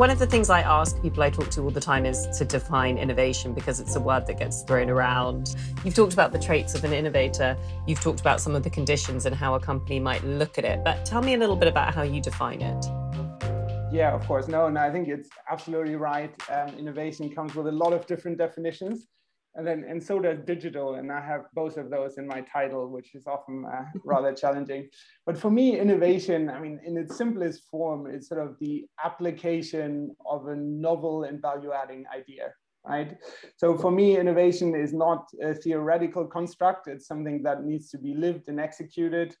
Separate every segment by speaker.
Speaker 1: One of the things I ask people I talk to all the time is to define innovation because it's a word that gets thrown around. You've talked about the traits of an innovator, you've talked about some of the conditions and how a company might look at it, but tell me a little bit about how you define it.
Speaker 2: Yeah, of course. No, no, I think it's absolutely right. Um, innovation comes with a lot of different definitions and then and so does digital and i have both of those in my title which is often uh, rather challenging. But for me innovation i mean in its simplest form is sort of the application of a novel and value adding idea right? So for me innovation is not a theoretical construct. It's something that needs to be lived and executed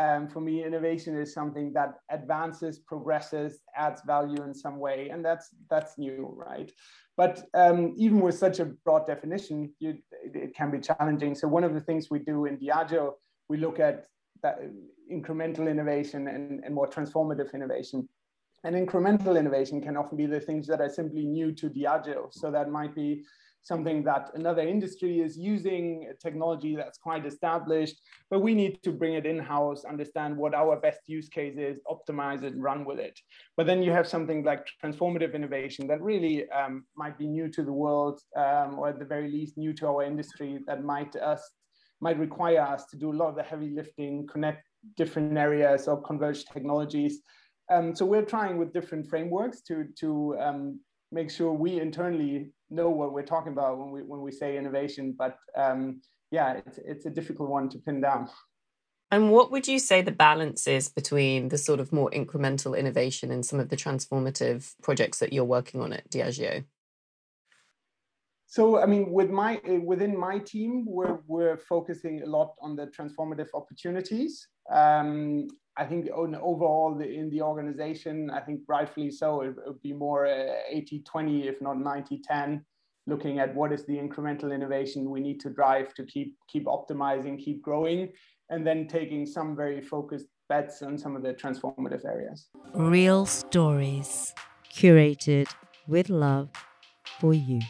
Speaker 2: um, for me, innovation is something that advances, progresses, adds value in some way, and that's that's new, right? But um, even with such a broad definition, you, it, can be challenging. So one of the things we do in Diageo, we look at incremental innovation and, and more transformative innovation. And incremental innovation can often be the things that are simply new to Diageo. So that might be something that another industry is using, technology that's quite established, but we need to bring it in-house, understand what our best use case is, optimize it, run with it. But then you have something like transformative innovation that really um, might be new to the world, um, or at the very least new to our industry that might us might require us to do a lot of the heavy lifting, connect different areas or converge technologies. Um, so we're trying with different frameworks to, to um, make sure we internally know what we're talking about when we when we say innovation. But um, yeah, it's it's a difficult one to pin down.
Speaker 1: And what would you say the balance is between the sort of more incremental innovation and some of the transformative projects that you're working on at Diageo?
Speaker 2: So, I mean, with my within my team, we're we're focusing a lot on the transformative opportunities. Um, I think overall the, in the organization, I think rightfully so, it, would be more uh, 80 20, if not 90 10, looking at what is the incremental innovation we need to drive to keep, keep optimizing, keep growing, and then taking some very focused bets on some of the transformative areas.
Speaker 3: Real stories curated with love for you.